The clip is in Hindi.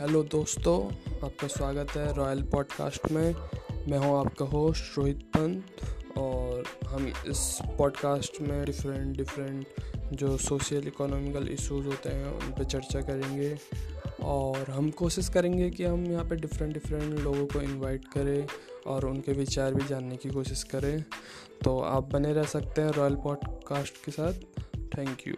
हेलो दोस्तों, आपका स्वागत है रॉयल पॉडकास्ट में। मैं हूँ आपका होस्ट रोहित पंत और हम इस पॉडकास्ट में डिफरेंट डिफरेंट जो सोशल इकोनॉमिकल इश्यूज़ होते हैं, उन पर चर्चा करेंगे। और हम कोशिश करेंगे कि हम यहाँ पे डिफरेंट डिफरेंट लोगों को इनवाइट करें और उनके विचार भी जानने की कोशिश करें। तो आप बने रह सकते हैं रॉयल पॉडकास्ट के साथ। Thank you